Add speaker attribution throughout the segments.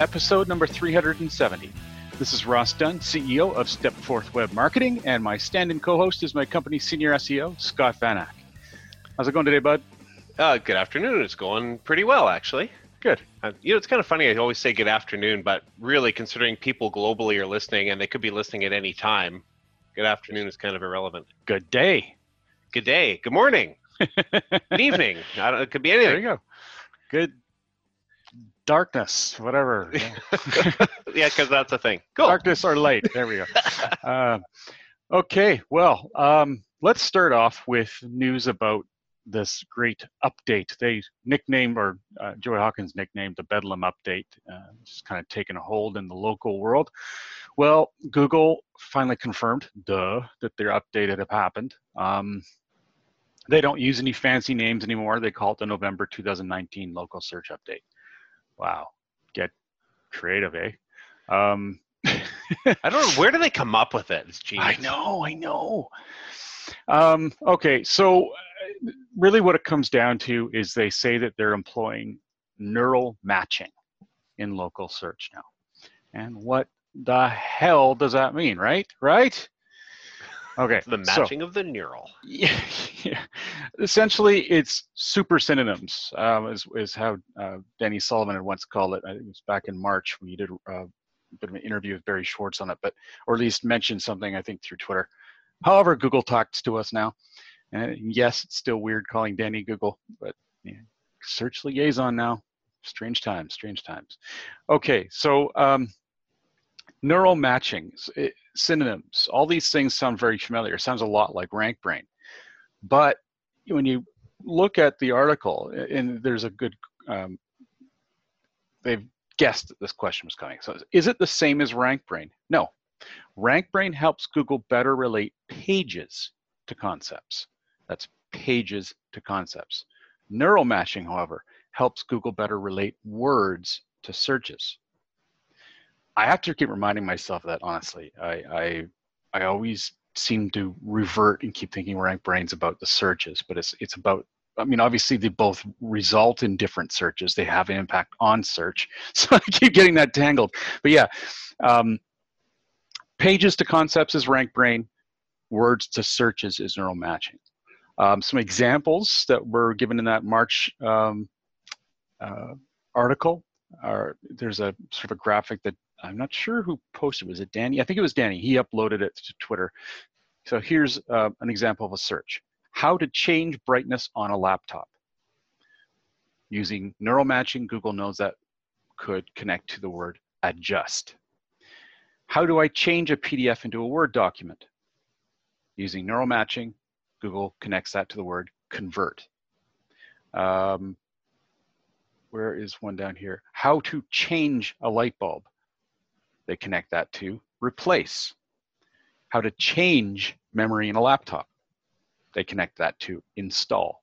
Speaker 1: episode number 370. This is Ross Dunn, CEO of Step Stepforth Web Marketing, and my stand-in co-host is my company's senior SEO, Scott Van Ack. How's it going today, bud?
Speaker 2: Uh, good afternoon. It's going pretty well, actually.
Speaker 1: Good.
Speaker 2: Uh, you know, it's kind of funny. I always say good afternoon, but really, considering people globally are listening and they could be listening at any time, good afternoon is kind of irrelevant.
Speaker 1: Good day.
Speaker 2: Good day. Good morning. good evening. I don't, it could be anything.
Speaker 1: There you go. Good darkness, whatever.
Speaker 2: yeah, because that's a thing. Cool.
Speaker 1: Darkness or light. There we go. uh, okay. Well, um, let's start off with news about this great update. They nicknamed, or uh, Joy Hawkins nicknamed the Bedlam update, uh, just kind of taking a hold in the local world. Well, Google finally confirmed, duh, that their update had happened. Um, they don't use any fancy names anymore. They call it the November 2019 local search update. Wow, get creative, eh? Um,
Speaker 2: I don't know where do they come up with it. It's genius.
Speaker 1: I know, I know. Um, okay, so really what it comes down to is they say that they're employing neural matching in local search now. And what the hell does that mean, right? Right? Okay.
Speaker 2: the matching so, of the neural.
Speaker 1: Yeah, yeah. Essentially, it's super synonyms, um, is, is how uh, Danny Sullivan had once called it. I think It was back in March when he did uh, a bit of an interview with Barry Schwartz on it, but or at least mentioned something, I think, through Twitter. However, Google talks to us now. And yes, it's still weird calling Danny Google, but yeah, search liaison now. Strange times, strange times. Okay, so um, neural matching, synonyms, all these things sound very familiar. It sounds a lot like RankBrain. But when you look at the article, and there's a good, um, they've guessed that this question was coming. So is it the same as RankBrain? No. RankBrain helps Google better relate pages to concepts. That's pages to concepts. Neural matching, however, helps Google better relate words to searches. I have to keep reminding myself that honestly. I I, I always seem to revert and keep thinking RankBrain's about the searches, but it's it's about I mean, obviously they both result in different searches. They have an impact on search. So I keep getting that tangled. But yeah, um, pages to concepts is RankBrain. Words to searches is neural matching. Um, some examples that were given in that March um, uh, article are there's a sort of a graphic that I'm not sure who posted. Was it Danny? I think it was Danny. He uploaded it to Twitter. So here's uh, an example of a search. How to change brightness on a laptop. Using neural matching, Google knows that could connect to the word adjust. How do I change a PDF into a Word document? Using neural matching, Google connects that to the word convert. Um, where is one down here? How to change a light bulb. They connect that to replace. How to change memory in a laptop. They connect that to install.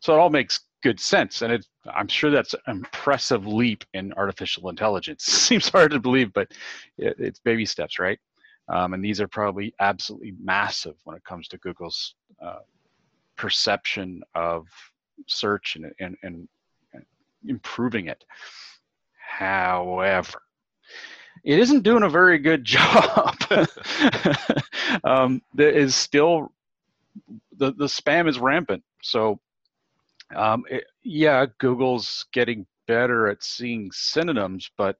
Speaker 1: So it all makes good sense. And it, I'm sure that's an impressive leap in artificial intelligence. Seems hard to believe, but it, it's baby steps, right? Um, and these are probably absolutely massive when it comes to Google's uh, perception of search and, and, and improving it. However, it isn't doing a very good job. um, there is still the the spam is rampant. So, um, it, yeah, Google's getting better at seeing synonyms, but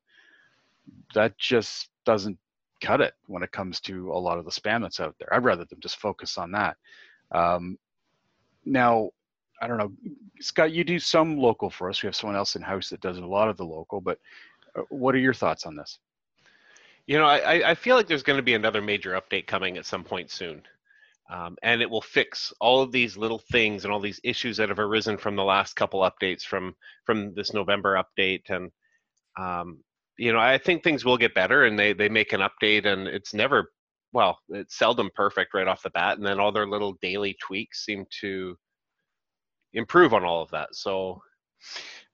Speaker 1: that just doesn't cut it when it comes to a lot of the spam that's out there. I'd rather them just focus on that. Um, now, I don't know, Scott, you do some local for us. We have someone else in house that does a lot of the local, but uh, what are your thoughts on this?
Speaker 2: You know, I, I feel like there's going to be another major update coming at some point soon. Um, and it will fix all of these little things and all these issues that have arisen from the last couple updates from from this November update and um, you know, I think things will get better, and they they make an update, and it's never well, it's seldom perfect right off the bat, and then all their little daily tweaks seem to improve on all of that. So,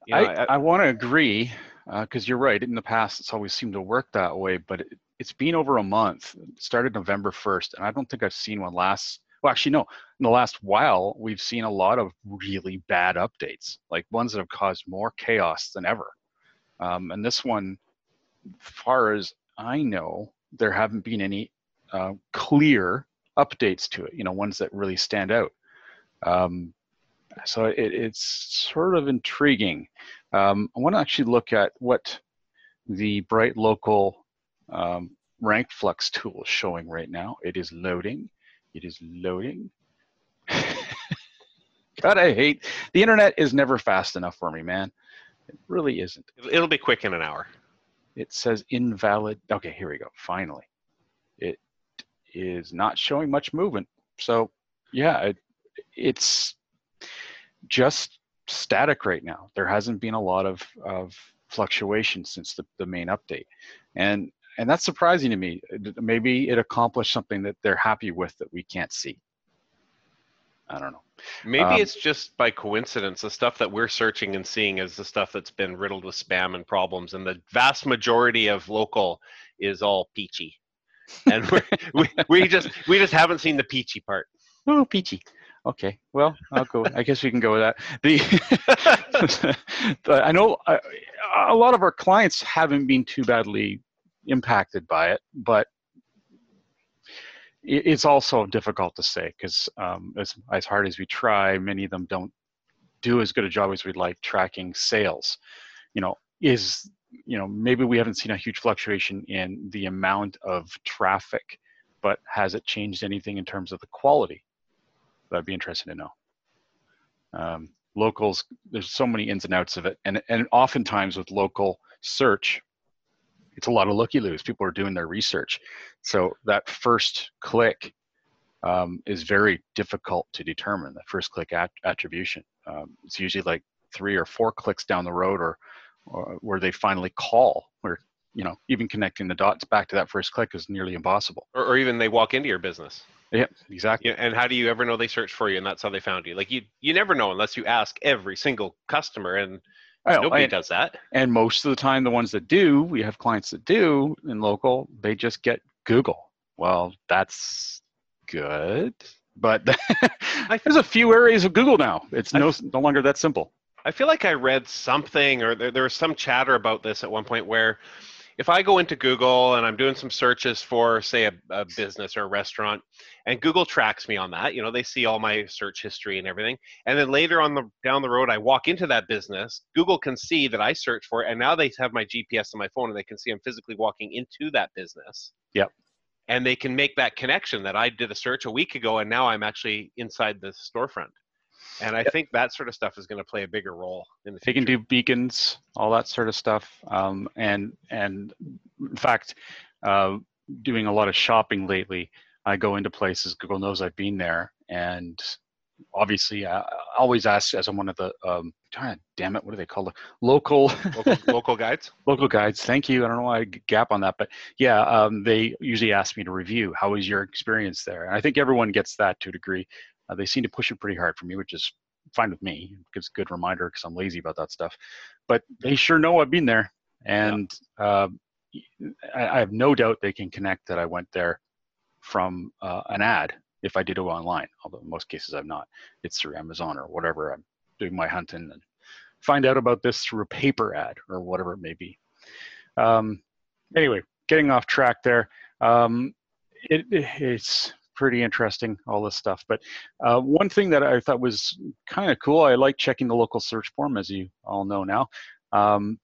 Speaker 1: you know, I, I, I want to agree because uh, you're right. In the past, it's always seemed to work that way, but it, has been over a month. It started November 1st, and I don't think I've seen one last. Well, actually, no. In the last while, we've seen a lot of really bad updates, like ones that have caused more chaos than ever. Um, and this one, far as I know, there haven't been any uh, clear updates to it. You know, ones that really stand out. Um, so it, it's sort of intriguing. Um, I want to actually look at what the Bright Local um, Rank Flux tool is showing right now. It is loading. It is loading. God, I hate the internet is never fast enough for me, man. It really isn't.
Speaker 2: It'll be quick in an hour.
Speaker 1: It says invalid. Okay, here we go. Finally, it is not showing much movement. So, yeah, it, it's just static right now. There hasn't been a lot of, of fluctuation since the, the main update. And and that's surprising to me. Maybe it accomplished something that they're happy with that we can't see. I don't know.
Speaker 2: Maybe um, it's just by coincidence. The stuff that we're searching and seeing is the stuff that's been riddled with spam and problems, and the vast majority of local is all peachy. And we we just we just haven't seen the peachy part.
Speaker 1: Oh, peachy. Okay, well, I'll go. I guess we can go with that. The, I know a, a lot of our clients haven't been too badly impacted by it, but it, it's also difficult to say because um, as as hard as we try, many of them don't do as good a job as we'd like tracking sales. You know, is you know maybe we haven't seen a huge fluctuation in the amount of traffic, but has it changed anything in terms of the quality? That'd be interesting to know. Um, locals, there's so many ins and outs of it, and and oftentimes with local search, it's a lot of looky loos. People are doing their research, so that first click um, is very difficult to determine. The first click at- attribution. Um, it's usually like three or four clicks down the road, or, or where they finally call, where you know even connecting the dots back to that first click is nearly impossible.
Speaker 2: Or, or even they walk into your business.
Speaker 1: Yeah, exactly.
Speaker 2: And how do you ever know they searched for you and that's how they found you? Like you, you never know unless you ask every single customer, and know, nobody does that.
Speaker 1: And most of the time, the ones that do, we have clients that do in local, they just get Google. Well, that's good, but there's a few areas of Google now. It's no no longer that simple.
Speaker 2: I feel like I read something, or there, there was some chatter about this at one point where if I go into Google and I'm doing some searches for, say, a, a, business or a restaurant, and Google tracks me on that, you know, they see all my search history and everything, and then later on the down the road, I walk into that business, Google can see that I search for it, and now they have my GPS on my phone, and they can see I'm physically walking into that business.
Speaker 1: Yep.
Speaker 2: And they can make that connection that I did a search a week ago, and now I'm actually inside the storefront and I think that sort of stuff is going to play a bigger role in the future.
Speaker 1: They can do beacons, all that sort of stuff, um, and and in fact, uh, doing a lot of shopping lately. I go into places Google knows I've been there, and obviously I always ask as I'm one of the um, damn it, what do they call it? Local
Speaker 2: local, local guides.
Speaker 1: local guides. Thank you. I don't know why I gap on that, but yeah, um, they usually ask me to review. How was your experience there? And I think everyone gets that to a degree. Uh, they seem to push it pretty hard for me, which is fine with me. It gives a good reminder because I'm lazy about that stuff. But they sure know I've been there, and yeah. uh, I, I, have no doubt they can connect that I went there from uh, an ad if I did it online. Although in most cases I've not. It's through Amazon or whatever. I'm doing my hunting and find out about this through a paper ad or whatever it may be. Um, anyway, getting off track there. Um, it, it's pretty interesting, all this stuff. But uh, one thing that I thought was kind of cool, I like checking the local search forum, as you all know now. Um,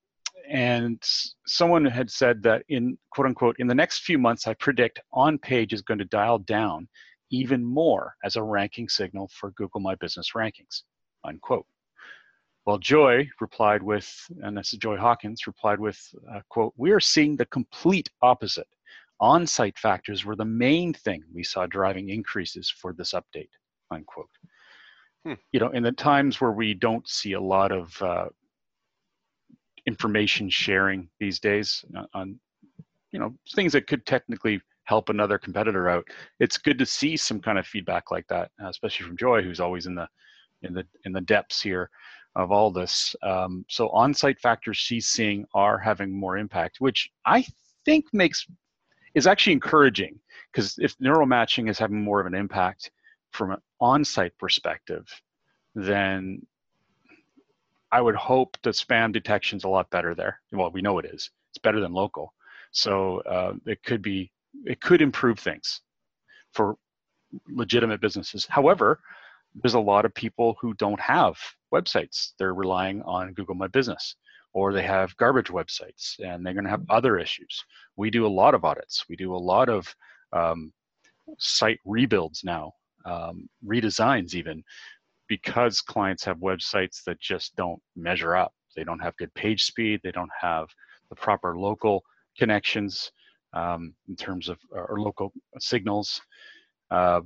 Speaker 1: and someone had said that in quote unquote, in the next few months, I predict on page is going to dial down even more as a ranking signal for Google My Business rankings, unquote. Well, Joy replied with, and this is Joy Hawkins, replied with, uh, quote, we are seeing the complete opposite on-site factors were the main thing we saw driving increases for this update, unquote. Hmm. You know, in the times where we don't see a lot of uh, information sharing these days on you know things that could technically help another competitor out. It's good to see some kind of feedback like that, especially from Joy, who's always in the in the in the depths here of all this. Um, so on-site factors she's seeing are having more impact, which I think makes is actually encouraging because if neural matching is having more of an impact from an on-site perspective, then I would hope that spam detection's a lot better there. Well, we know it is. It's better than local. So uh, it could be, it could improve things for legitimate businesses. However, there's a lot of people who don't have websites. They're relying on Google My Business or they have garbage websites and they're going to have other issues. We do a lot of audits. We do a lot of um, site rebuilds now, um, redesigns even, because clients have websites that just don't measure up. They don't have good page speed. They don't have the proper local connections um, in terms of or local signals. Uh,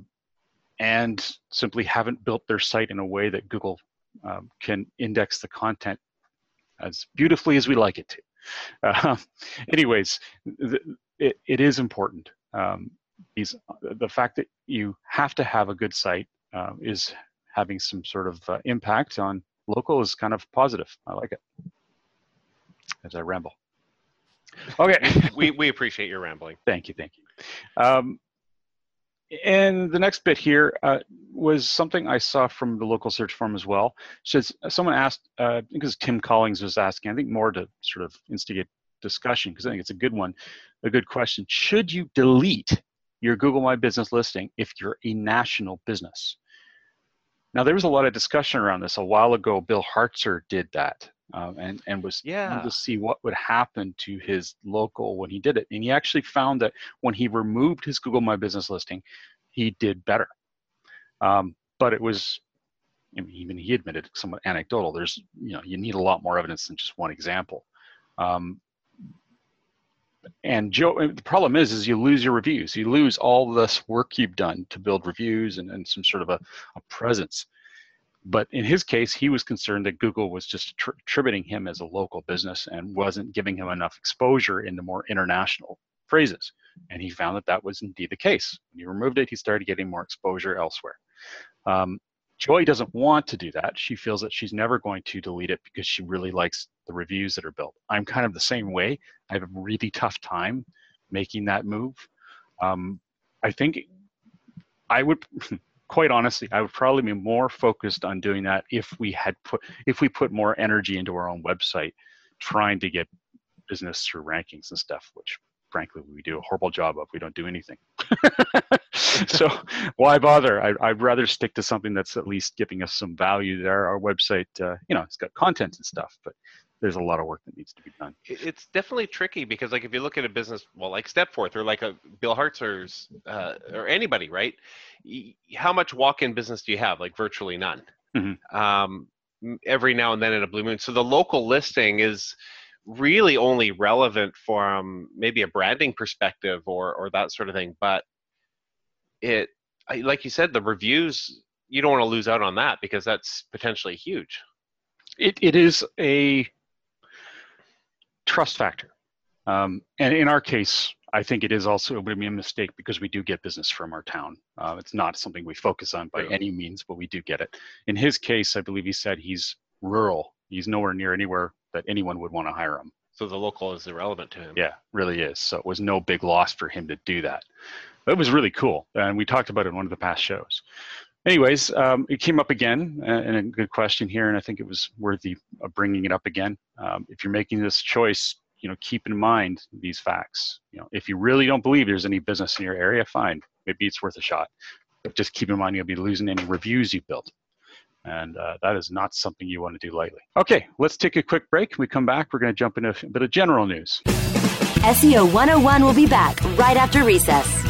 Speaker 1: and simply haven't built their site in a way that Google um, can index the content as beautifully as we like it to. Uh, anyways, it, it is important. Um, these, the fact that you have to have a good site uh, is having some sort of uh, impact on local is kind of positive. I like it. As I ramble.
Speaker 2: Okay. we, we appreciate your rambling.
Speaker 1: Thank you. Thank you. Um, and the next bit here uh, was something I saw from the local search forum as well. Says someone asked, uh, was Tim Collings was asking, I think more to sort of instigate discussion because I think it's a good one, a good question. Should you delete your Google My Business listing if you're a national business? Now there was a lot of discussion around this a while ago. Bill Hartzer did that um, and and was
Speaker 2: yeah.
Speaker 1: to see what would happen to his local when he did it. And he actually found that when he removed his Google My Business listing, he did better. Um, but it was I mean, even he admitted somewhat anecdotal. There's you know you need a lot more evidence than just one example. Um, and Joe, the problem is, is you lose your reviews. You lose all this work you've done to build reviews and, and some sort of a, a presence. But in his case, he was concerned that Google was just tr- attributing him as a local business and wasn't giving him enough exposure into more international phrases. And he found that that was indeed the case. When he removed it, he started getting more exposure elsewhere. Um, Joy doesn't want to do that. She feels that she's never going to delete it because she really likes the reviews that are built. I'm kind of the same way. I have a really tough time making that move. Um, I think I would quite honestly, I would probably be more focused on doing that if we had put if we put more energy into our own website, trying to get business through rankings and stuff, which frankly we do a horrible job of. We don't do anything. so why bother? I, would rather stick to something that's at least giving us some value there. Our website, uh, you know, it's got content and stuff, but there's a lot of work that needs to be done.
Speaker 2: It's definitely tricky because, like, if you look at a business, well, like Stepforth or like a Bill Hartzer's uh, or anybody, right? How much walk-in business do you have? Like, virtually none. Mm-hmm. Um, every now and then in a blue moon. So the local listing is really only relevant from maybe a branding perspective or or that sort of thing. But it, like you said, the reviews you don't want to lose out on that because that's potentially huge.
Speaker 1: It it is a trust factor. Um, and in our case, I think it is also it would be a mistake because we do get business from our town. Uh, it's not something we focus on by yeah. any means, but we do get it. In his case, I believe he said he's rural. He's nowhere near anywhere that anyone would want to hire him.
Speaker 2: So the local is irrelevant to him.
Speaker 1: Yeah, really is. So it was no big loss for him to do that. It was really cool, and we talked about it in one of the past shows anyways, um, it came up again, and a good question here, and I think it was worthy of bringing it up again. Um, if you're making this choice, you know, keep in mind these facts. You know, if you really don't believe there's any business in your area, fine, maybe it's worth a shot. But just keep in mind you'll be losing any reviews you built. And uh, that is not something you want to do lightly. Okay, let's take a quick break. When we come back, we're going to jump into a bit of general news.
Speaker 3: SEO 101 will be back right after recess.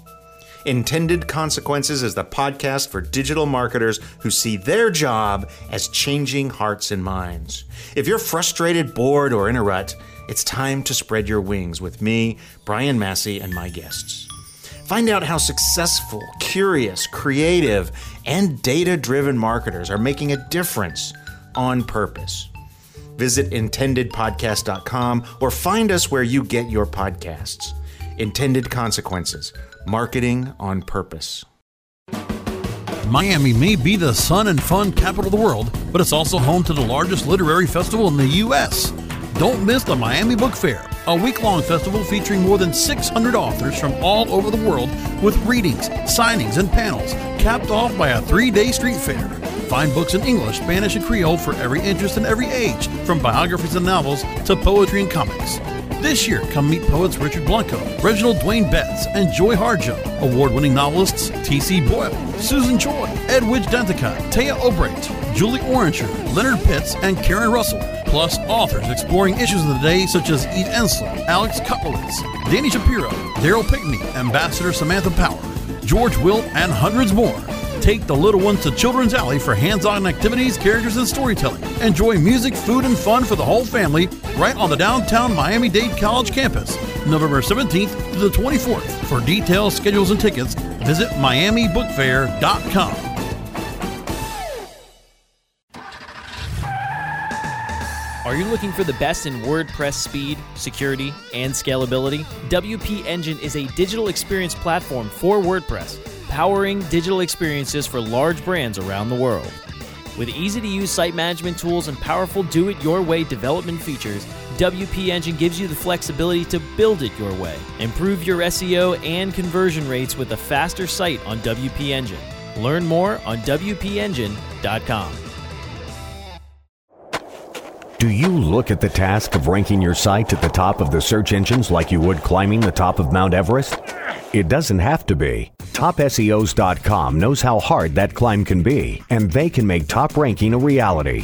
Speaker 4: Intended Consequences is the podcast for digital marketers who see their job as changing hearts and minds. If you're frustrated, bored, or in a rut, it's time to spread your wings with me, Brian Massey, and my guests. Find out how successful, curious, creative, and data driven marketers are making a difference on purpose. Visit intendedpodcast.com or find us where you get your podcasts. Intended Consequences Marketing on Purpose.
Speaker 5: Miami may be the sun and fun capital of the world, but it's also home to the largest literary festival in the U.S. Don't miss the Miami Book Fair, a week long festival featuring more than 600 authors from all over the world with readings, signings, and panels, capped off by a three day street fair. Find books in English, Spanish, and Creole for every interest and every age, from biographies and novels to poetry and comics. This year, come meet poets Richard Blanco, Reginald Dwayne Betts, and Joy Harjo, award winning novelists T.C. Boyle, Susan Choi, Edwidge Danticat, Téa Obreht, Julie Orringer, Leonard Pitts, and Karen Russell, plus authors exploring issues of the day such as Eve Ensler, Alex Kotlowitz, Dani Shapiro, Darryl Pinckney, Ambassador Samantha Power, George Will, and hundreds more. Take the little ones to Children's Alley for hands on activities, characters, and storytelling. Enjoy music, food, and fun for the whole family right on the downtown Miami Dade College campus, November 17th to the 24th. For details, schedules, and tickets, visit MiamiBookFair.com.
Speaker 6: Are you looking for the best in WordPress speed, security, and scalability? WP Engine is a digital experience platform for WordPress powering digital experiences for large brands around the world. With easy to use site management tools and powerful do it your way development features, WP Engine gives you the flexibility to build it your way. Improve your SEO and conversion rates with a faster site on WP Engine. Learn more on WPEngine.com.
Speaker 7: Do you look at the task of ranking your site at the top of the search engines like you would climbing the top of Mount Everest? It doesn't have to be. TopSEOs.com knows how hard that climb can be, and they can make top ranking a reality.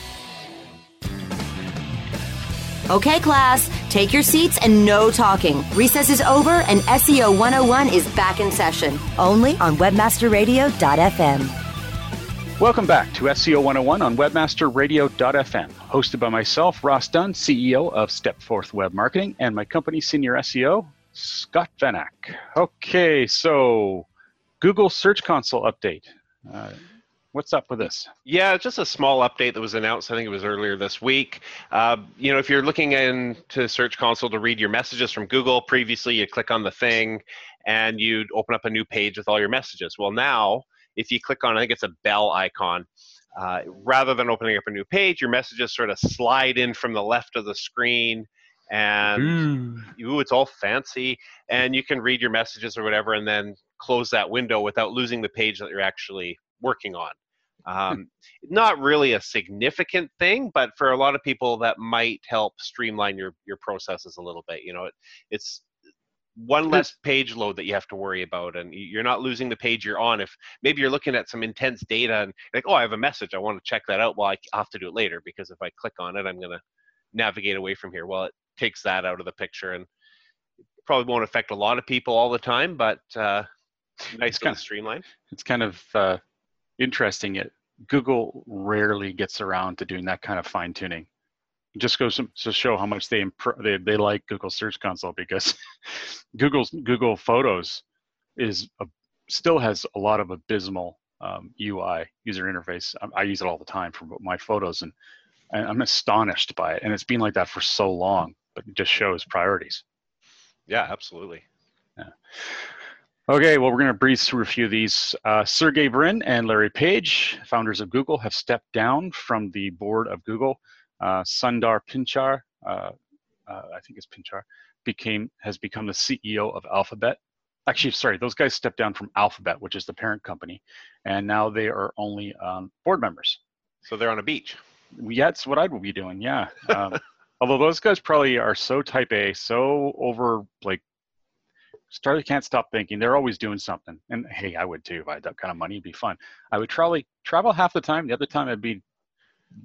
Speaker 3: Okay, class, take your seats and no talking. Recess is over and SEO 101 is back in session, only on webmasterradio.fm.
Speaker 1: Welcome back to SEO 101 on webmasterradio.fm, hosted by myself, Ross Dunn, CEO of Stepforth Web Marketing, and my company senior SEO, Scott Vanak. Okay, so Google Search Console update. Uh, what's up with this?
Speaker 2: Yeah, just a small update that was announced. I think it was earlier this week. Uh, you know, if you're looking into Search Console to read your messages from Google, previously you click on the thing and you'd open up a new page with all your messages. Well, now if you click on, I think it's a bell icon. Uh, rather than opening up a new page, your messages sort of slide in from the left of the screen and ooh. ooh, it's all fancy and you can read your messages or whatever and then close that window without losing the page that you're actually working on um, not really a significant thing but for a lot of people that might help streamline your your processes a little bit you know it, it's one less page load that you have to worry about and you're not losing the page you're on. If maybe you're looking at some intense data and like oh i have a message i want to check that out well i have to do it later because if i click on it i'm going to navigate away from here. Well it takes that out of the picture and probably won't affect a lot of people all the time, but uh, nice kind of streamlined.
Speaker 1: It's kind of uh, interesting. It Google rarely gets around to doing that kind of fine tuning. It just goes to show how much they imp- they they like Google Search Console because Google's Google Photos is a, still has a lot of abysmal um, UI user interface. I, I, use it all the time for my photos, and, and I'm astonished by it. And it's been like that for so long but it just shows priorities.
Speaker 2: Yeah, absolutely.
Speaker 1: Yeah. Okay, well, we're going to breeze through a few of these. Uh, Sergey Brin and Larry Page, founders of Google, have stepped down from the board of Google. Uh, Sundar Pichai, uh, uh, I think it's Pichai, became has become the CEO of Alphabet. Actually, sorry, those guys stepped down from Alphabet, which is the parent company, and now they are only um, board members.
Speaker 2: So they're on a beach.
Speaker 1: Yeah, that's what I would be doing. Yeah. Um, although those guys probably are so type A, so over like Started can't stop thinking. They're always doing something. And hey, I would too if I had that kind of money. It'd be fun. I would probably travel half the time. The other time I'd be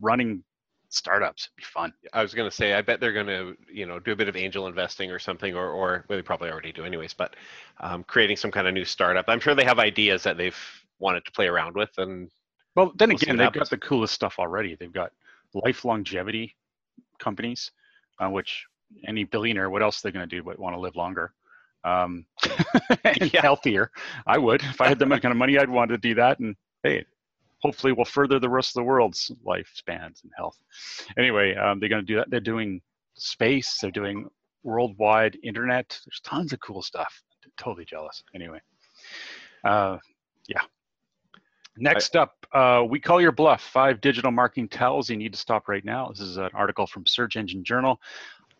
Speaker 1: running startups. It'd be fun.
Speaker 2: I was going to say, I bet they're going to, you know, do a bit of angel investing or something, or, or well, they probably already do anyways, but um, creating some kind of new startup. I'm sure they have ideas that they've wanted to play around with. And
Speaker 1: well, then we'll again, they've happens. got the coolest stuff already. They've got life longevity companies, uh, which any billionaire, what else are they going to do but want to live longer? Um, yeah. healthier. I would if I had the kind of money. I'd want to do that, and hey, hopefully we'll further the rest of the world's lifespans and health. Anyway, um, they're going to do that. They're doing space. They're doing worldwide internet. There's tons of cool stuff. I'm totally jealous. Anyway, uh, yeah. Next up, uh, we call your bluff. Five digital marketing tells you need to stop right now. This is an article from Search Engine Journal.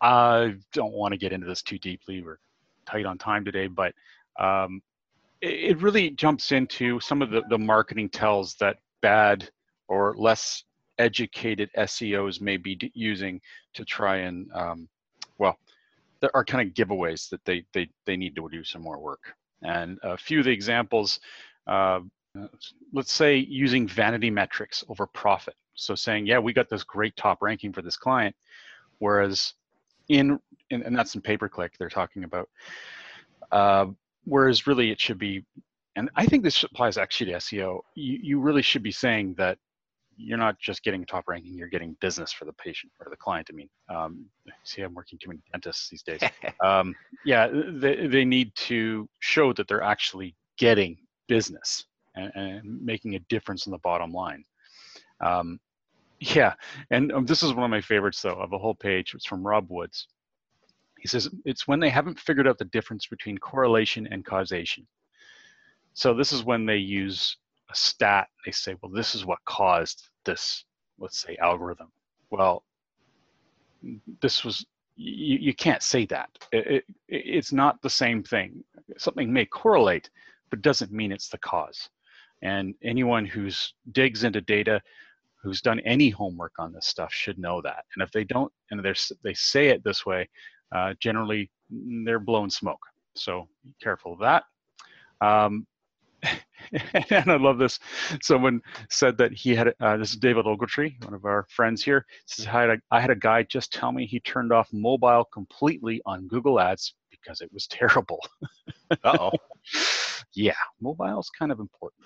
Speaker 1: I don't want to get into this too deeply. We're tight on time today, but um, it, it, really jumps into some of the, the marketing tells that bad or less educated SEOs may be d- using to try and, um, well, there are kind of giveaways that they, they, they need to do some more work. And a few of the examples, uh, let's say using vanity metrics over profit. So saying, yeah, we got this great top ranking for this client, whereas in, in and that's in pay per click they're talking about. Uh, whereas really it should be, and I think this applies actually to SEO. You, you really should be saying that you're not just getting top ranking, you're getting business for the patient or the client. I mean, um, see, I'm working too many dentists these days. um, yeah, they, they need to show that they're actually getting business and, and making a difference in the bottom line. Um, yeah, and um, this is one of my favorites though of a whole page. It's from Rob Woods. He says it's when they haven't figured out the difference between correlation and causation. So this is when they use a stat. They say, well, this is what caused this, let's say, algorithm. Well, this was you, you can't say that. It, it, it's not the same thing. Something may correlate, but doesn't mean it's the cause. And anyone who's digs into data who's done any homework on this stuff should know that. And if they don't, and they they say it this way, uh, generally mm, they're blowing smoke. So be careful of that. Um, and I love this. Someone said that he had, uh, this is David Ogletree, one of our friends here. Says, I, had a, I had a guy just tell me he turned off mobile completely on Google Ads because it was terrible.
Speaker 2: Uh-oh.
Speaker 1: yeah, mobile is kind of important.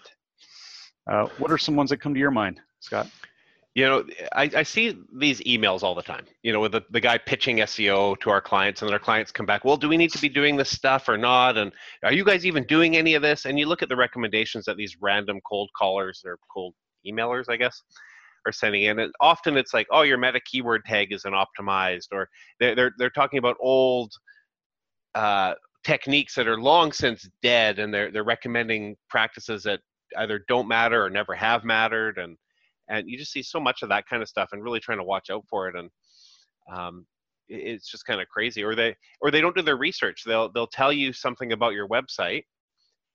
Speaker 1: Uh, what are some ones that come to your mind, Scott?
Speaker 2: You know I, I see these emails all the time you know with the, the guy pitching seo to our clients and then our clients come back well do we need to be doing this stuff or not? And are you guys even doing any of this? And you look at the recommendations that these random cold callers or cold emailers i guess are sending in and often it's like oh your meta keyword tag isn't optimized or they're, they're, they're talking about old uh, techniques that are long since dead and they're, they're recommending practices that either don't matter or never have mattered and and you just see so much of that kind of stuff and really trying to watch out for it and um, it's just kind of crazy or they or they don't do their research. They'll they'll tell you something about your website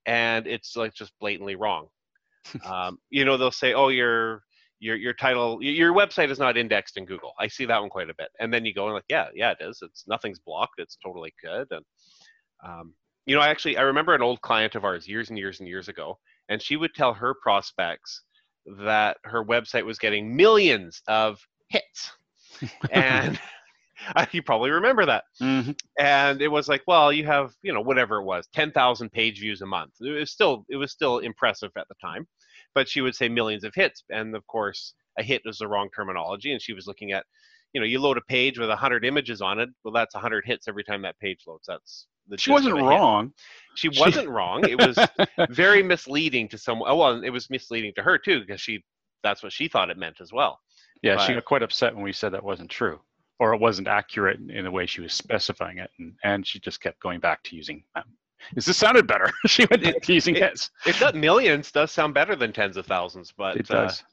Speaker 2: and it's like just blatantly wrong. Um, you know they'll say oh your your your title your website is not indexed in google. I see that one quite a bit and then you go and like yeah yeah it is. It's nothing's blocked. It's totally good. And um, you know i actually i remember an old client of ours years and years and years ago and she would tell her prospects that her website was getting millions of hits. and you probably remember that.
Speaker 1: Mm-hmm.
Speaker 2: And it was like, well, you have, you know, whatever it was, 10,000 page views a month. It was still, it was still impressive at the time, but she would say millions of hits. And of course, a hit is the wrong terminology. And she was looking at, you know, you load a page with 100 images on it. Well, that's 100 hits every time that page loads. That's
Speaker 1: she wasn't wrong.
Speaker 2: She wasn't wrong. It was very misleading to someone. Oh, well, it was misleading to her too because she that's what she thought it meant as well.
Speaker 1: Yeah, but, she got quite upset when we said that wasn't true or it wasn't accurate in the way she was specifying it, and, and she just kept going back to using. Um, is this sounded better? she went it, using
Speaker 2: it. It does millions does sound better than tens of thousands, but
Speaker 1: it does.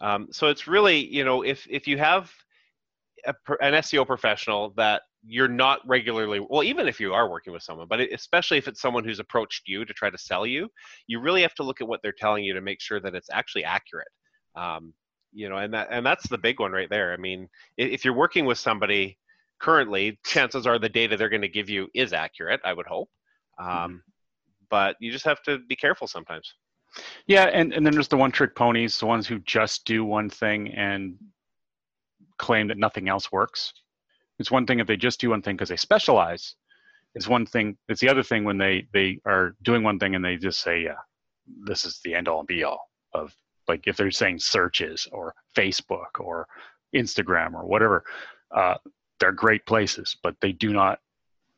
Speaker 2: Uh, um, so it's really you know if if you have a, an SEO professional that you're not regularly well even if you are working with someone but especially if it's someone who's approached you to try to sell you you really have to look at what they're telling you to make sure that it's actually accurate. Um, you know and that and that's the big one right there. I mean if you're working with somebody currently chances are the data they're going to give you is accurate i would hope. Um, mm-hmm. but you just have to be careful sometimes.
Speaker 1: Yeah and, and then there's the one trick ponies the ones who just do one thing and claim that nothing else works it's one thing if they just do one thing because they specialize it's one thing it's the other thing when they they are doing one thing and they just say yeah this is the end all and be all of like if they're saying searches or facebook or instagram or whatever uh, they're great places but they do not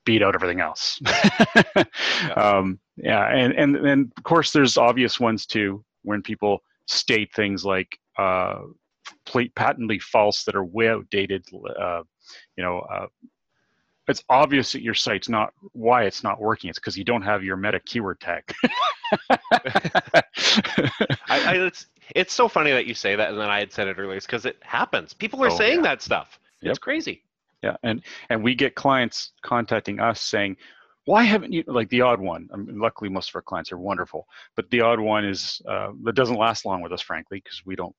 Speaker 1: beat out everything else yeah. Um, yeah and, and and of course there's obvious ones too when people state things like uh, patently false that are way outdated uh, you know uh, it's obvious that your site's not why it's not working. It's because you don't have your meta keyword tag.
Speaker 2: I, I, it's, it's so funny that you say that and then i had said it earlier it's because it happens. People are oh, saying yeah. that stuff. Yep. it's crazy.
Speaker 1: Yeah and and we get clients contacting us saying why haven't you like the odd one I mean, luckily most of our clients are wonderful but the odd one is uh, that doesn't last long with us frankly because we don't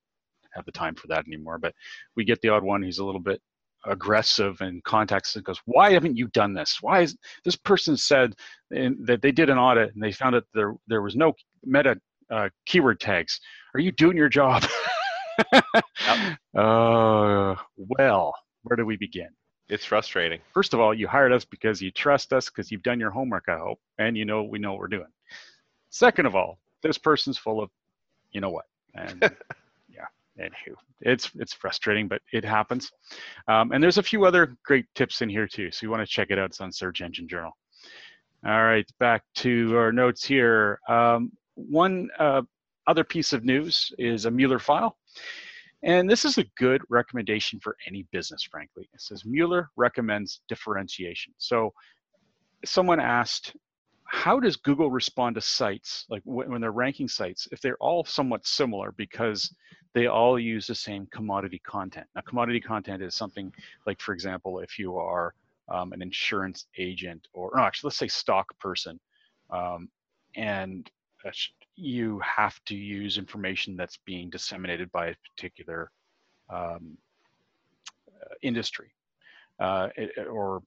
Speaker 1: have the time for that anymore but we get the odd one who's a little bit aggressive and contacts and goes, why haven't you done this? Why is this person said in, that they did an audit and they found that there there was no meta uh, keyword tags. Are you doing your job? yep. uh, well, where do we begin?
Speaker 2: It's frustrating.
Speaker 1: First of all, you hired us because you trust us because you've done your homework, I hope, and you know we know what we're doing. Second of all, this person's full of, you know what, and anywho, it's it's frustrating, but it happens. Um, and there's a few other great tips in here too, so you want to check it out. It's on Search Engine Journal. All right, back to our notes here. Um, one uh, other piece of news is a Mueller file. And this is a good recommendation for any business, frankly. It says Mueller recommends differentiation. So someone asked, how does Google respond to sites, like when they're ranking sites, if they're all somewhat similar because they all use the same commodity content. Now, commodity content is something like, for example, if you are um, an insurance agent or, actually, let's say stock person, um, and you have to use information that's being disseminated by a particular um, uh, industry uh, or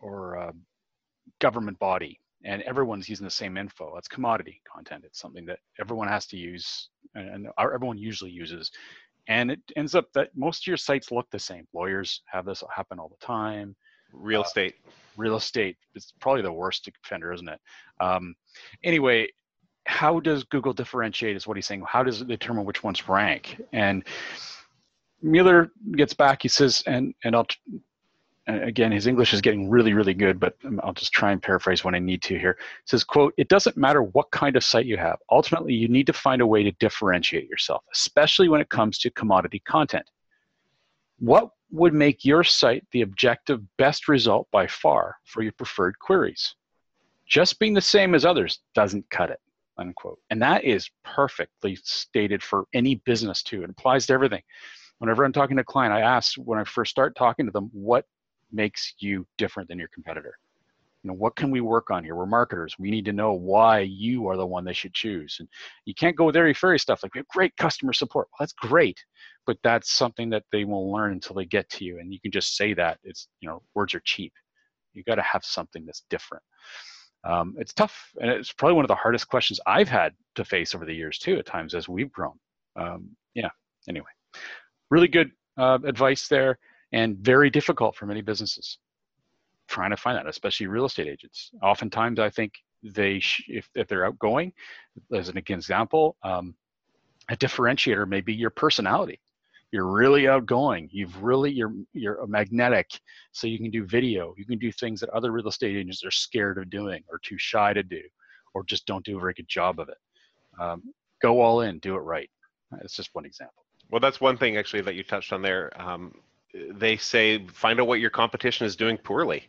Speaker 1: or uh, government body and everyone's using the same info. That's commodity content. It's something that everyone has to use, and everyone usually uses. And it ends up that most of your sites look the same. Lawyers have this happen all the time.
Speaker 2: Real uh, estate.
Speaker 1: Real estate is probably the worst offender, isn't it? Um, anyway, how does Google differentiate? Is what he's saying. How does it determine which ones rank? And Mueller gets back. He says, and and I'll again, his English is getting really, really good, but I'll just try and paraphrase when I need to here. It says, quote, it doesn't matter what kind of site you have. Ultimately, you need to find a way to differentiate yourself, especially when it comes to commodity content. What would make your site the objective best result by far for your preferred queries? Just being the same as others doesn't cut it, unquote. And that is perfectly stated for any business too. It applies to everything whenever I'm talking to a client, I ask when I first start talking to them, what makes you different than your competitor? You know, what can we work on here? We're marketers. We need to know why you are the one they should choose. And you can't go with very fairy stuff like we have great customer support. Well, that's great, but that's something that they won't learn until they get to you. And you can just say that. It's you know, words are cheap. You got to have something that's different. Um, it's tough, and it's probably one of the hardest questions I've had to face over the years too. At times as we've grown. Um, yeah. Anyway, really good uh, advice there and very difficult for many businesses trying to find that, especially real estate agents. Oftentimes, I think they, sh- if, if they're outgoing, as an example, um, a differentiator may be your personality. You're really outgoing. You've really you're you're magnetic, so you can do video. You can do things that other real estate agents are scared of doing, or too shy to do, or just don't do a very good job of it. Um, go all in, do it right. It's just one example.
Speaker 2: Well, that's one thing actually that you touched on there. Um, they say find out what your competition is doing poorly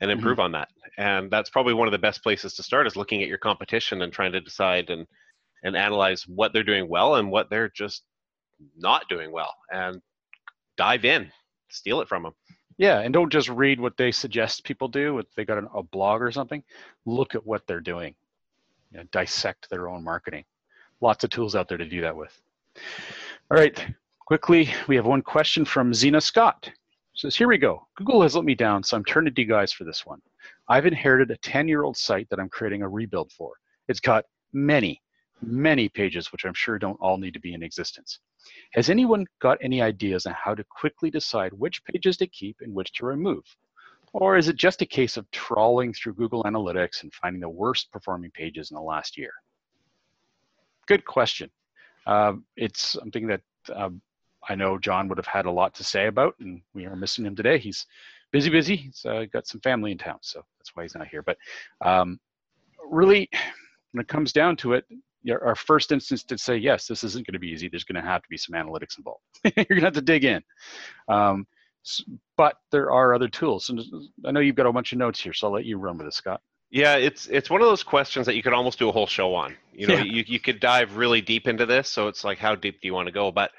Speaker 2: and mm-hmm. improve mm-hmm. on that and that's probably one of the best places to start is looking at your competition and trying to decide and and analyze what they're doing well and what they're just not doing well and dive in steal it from them
Speaker 1: Yeah, and don't just read what they suggest people do. If they got an, a blog or something, look at what they're doing. You know, dissect their own marketing. Lots of tools out there to do that with. All right, quickly, we have one question from Zena Scott. Says, here we go. Google has let me down, so I'm turning to you guys for this one. I've inherited a 10-year-old site that I'm creating a rebuild for. It's got many, many pages, which I'm sure don't all need to be in existence. Has anyone got any ideas on how to quickly decide which pages to keep and which to remove? Or is it just a case of trawling through Google Analytics and finding the worst performing pages in the last year? Good question. Uh, it's something that um, I know John would have had a lot to say about, and we are missing him today. He's busy, busy. He's uh, got some family in town, so that's why he's not here. But um, really, when it comes down to it, our first instance to say yes, this isn't going to be easy. There's going to have to be some analytics involved. You're going to have to dig in. Um, but there are other tools, and I know you've got a bunch of notes here, so I'll let you run with it, Scott.
Speaker 2: Yeah, it's it's one of those questions that you could almost do a whole show on. You know, yeah. you you could dive really deep into this. So it's like, how deep do you want to go? But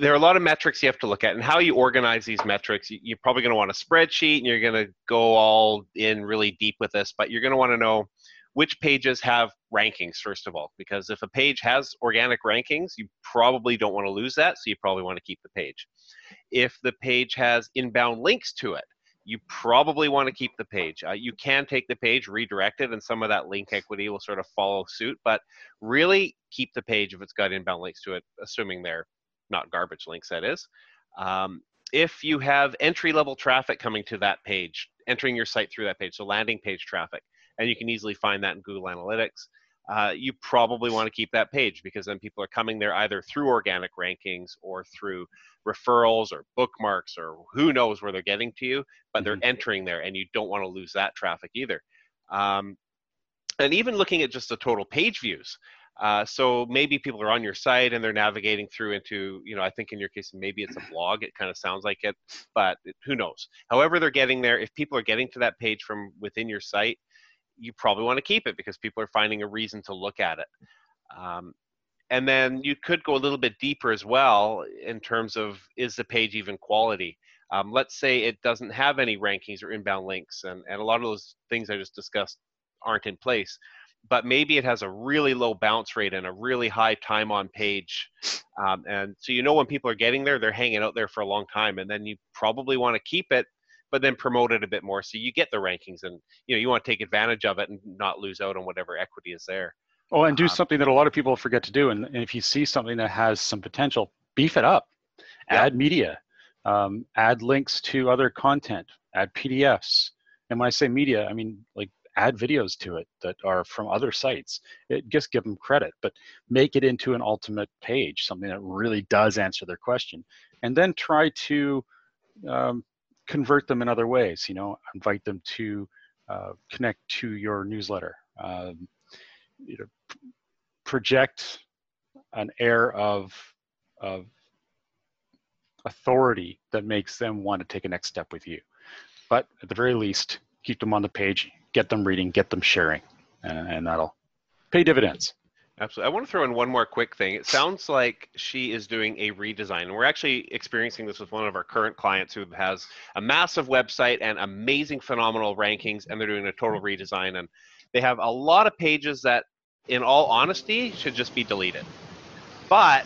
Speaker 2: there are a lot of metrics you have to look at, and how you organize these metrics. You're probably going to want a spreadsheet, and you're going to go all in really deep with this. But you're going to want to know which pages have rankings first of all because if a page has organic rankings you probably don't want to lose that so you probably want to keep the page if the page has inbound links to it you probably want to keep the page uh, you can take the page redirect it and some of that link equity will sort of follow suit but really keep the page if it's got inbound links to it assuming they're not garbage links that is um, if you have entry level traffic coming to that page entering your site through that page so landing page traffic and you can easily find that in Google Analytics. Uh, you probably want to keep that page because then people are coming there either through organic rankings or through referrals or bookmarks or who knows where they're getting to you, but mm-hmm. they're entering there and you don't want to lose that traffic either. Um, and even looking at just the total page views. Uh, so maybe people are on your site and they're navigating through into, you know, I think in your case, maybe it's a blog. It kind of sounds like it, but it, who knows? However, they're getting there. If people are getting to that page from within your site, you probably want to keep it because people are finding a reason to look at it. Um, and then you could go a little bit deeper as well in terms of is the page even quality? Um, let's say it doesn't have any rankings or inbound links, and, and a lot of those things I just discussed aren't in place. But maybe it has a really low bounce rate and a really high time on page. Um, and so you know when people are getting there, they're hanging out there for a long time, and then you probably want to keep it but then promote it a bit more so you get the rankings and you know you want to take advantage of it and not lose out on whatever equity is there
Speaker 1: oh and do um, something that a lot of people forget to do and, and, if you see something that has some potential beef it up yeah. add media um, add links to other content add pdfs and when i say media i mean like add videos to it that are from other sites it just give them credit but make it into an ultimate page something that really does answer their question and then try to um, convert them in other ways. You know, invite them to uh, connect to your newsletter. Um, you know, project an air of of authority that makes them want to take a next step with you. But at the very least, keep them on the page, get them reading, get them sharing, and, and that'll pay dividends.
Speaker 2: Absolutely. I want to throw in one more quick thing. It sounds like she is doing a redesign. And we're actually experiencing this with one of our current clients who has a massive website and amazing, phenomenal rankings, and they're doing a total redesign. And they have a lot of pages that, in all honesty, should just be deleted. But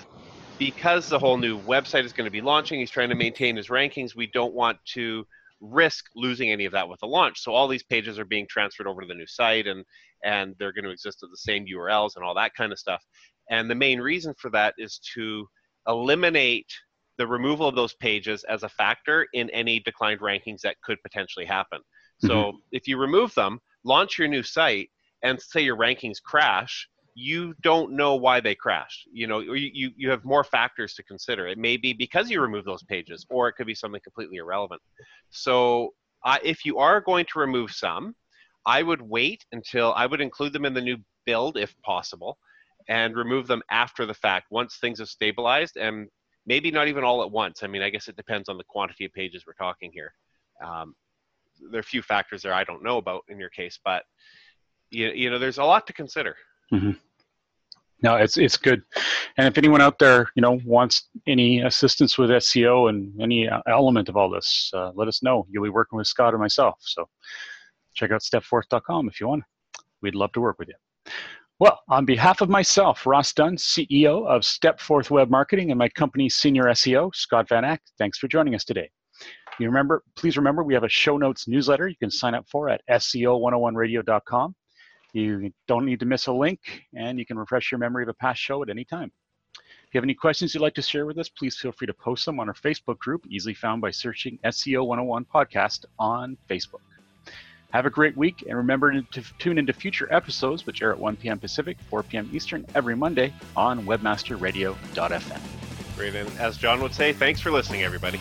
Speaker 2: because the whole new website is going to be launching, he's trying to maintain his rankings. We don't want to risk losing any of that with the launch. So all these pages are being transferred over to the new site and and they're going to exist at the same URLs and all that kind of stuff. And the main reason for that is to eliminate the removal of those pages as a factor in any declined rankings that could potentially happen. Mm-hmm. So if you remove them, launch your new site and say your rankings crash, you don't know why they crashed. You know, you, you, have more factors to consider. It may be because you remove those pages, or it could be something completely irrelevant. So, uh, if you are going to remove some, I would wait until I would include them in the new build if possible, and remove them after the fact once things have stabilized, and maybe not even all at once. I mean, I guess it depends on the quantity of pages we're talking here. Um, there are a few factors there I don't know about in your case, but you, you know, there's a lot to consider.
Speaker 1: Mm-hmm. No, it's it's good. And if anyone out there, you know, wants any assistance with SEO and any uh, element of all this, uh, let us know. You'll be working with Scott or myself. So check out stepforth.com if you want. We'd love to work with you. Well, on behalf of myself, Ross Dunn, CEO of Stepforth Web Marketing, and my company's senior SEO, Scott Van Achte, thanks for joining us today. You remember, please remember, we have a show notes newsletter you can sign up for at SEO101radio.com. You don't need to miss a link, and you can refresh your memory of a past show at any time. If you have any questions you'd like to share with us, please feel free to post them on our Facebook group, easily found by searching SEO 101 Podcast on Facebook. Have a great week, and remember to tune into future episodes, which air at 1 p.m. Pacific, 4 p.m. Eastern every Monday on webmasterradio.fm.
Speaker 2: Great. And as John would say, thanks for listening, everybody.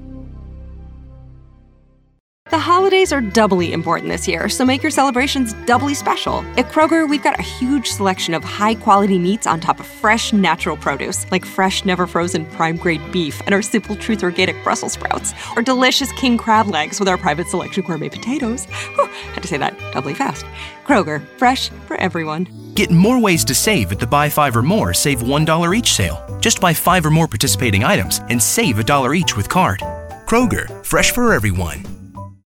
Speaker 8: The holidays are doubly important this year, so make your celebrations doubly special. At Kroger, we've got a huge selection of high quality meats on top of fresh, natural produce, like fresh, never frozen prime grade beef and our Simple Truth organic Brussels sprouts, or delicious king crab legs with our private selection gourmet potatoes. Whew, had to say that doubly fast. Kroger, fresh for everyone.
Speaker 9: Get more ways to save at the Buy Five or More Save $1 each sale. Just buy five or more participating items and save a dollar each with card. Kroger, fresh for everyone.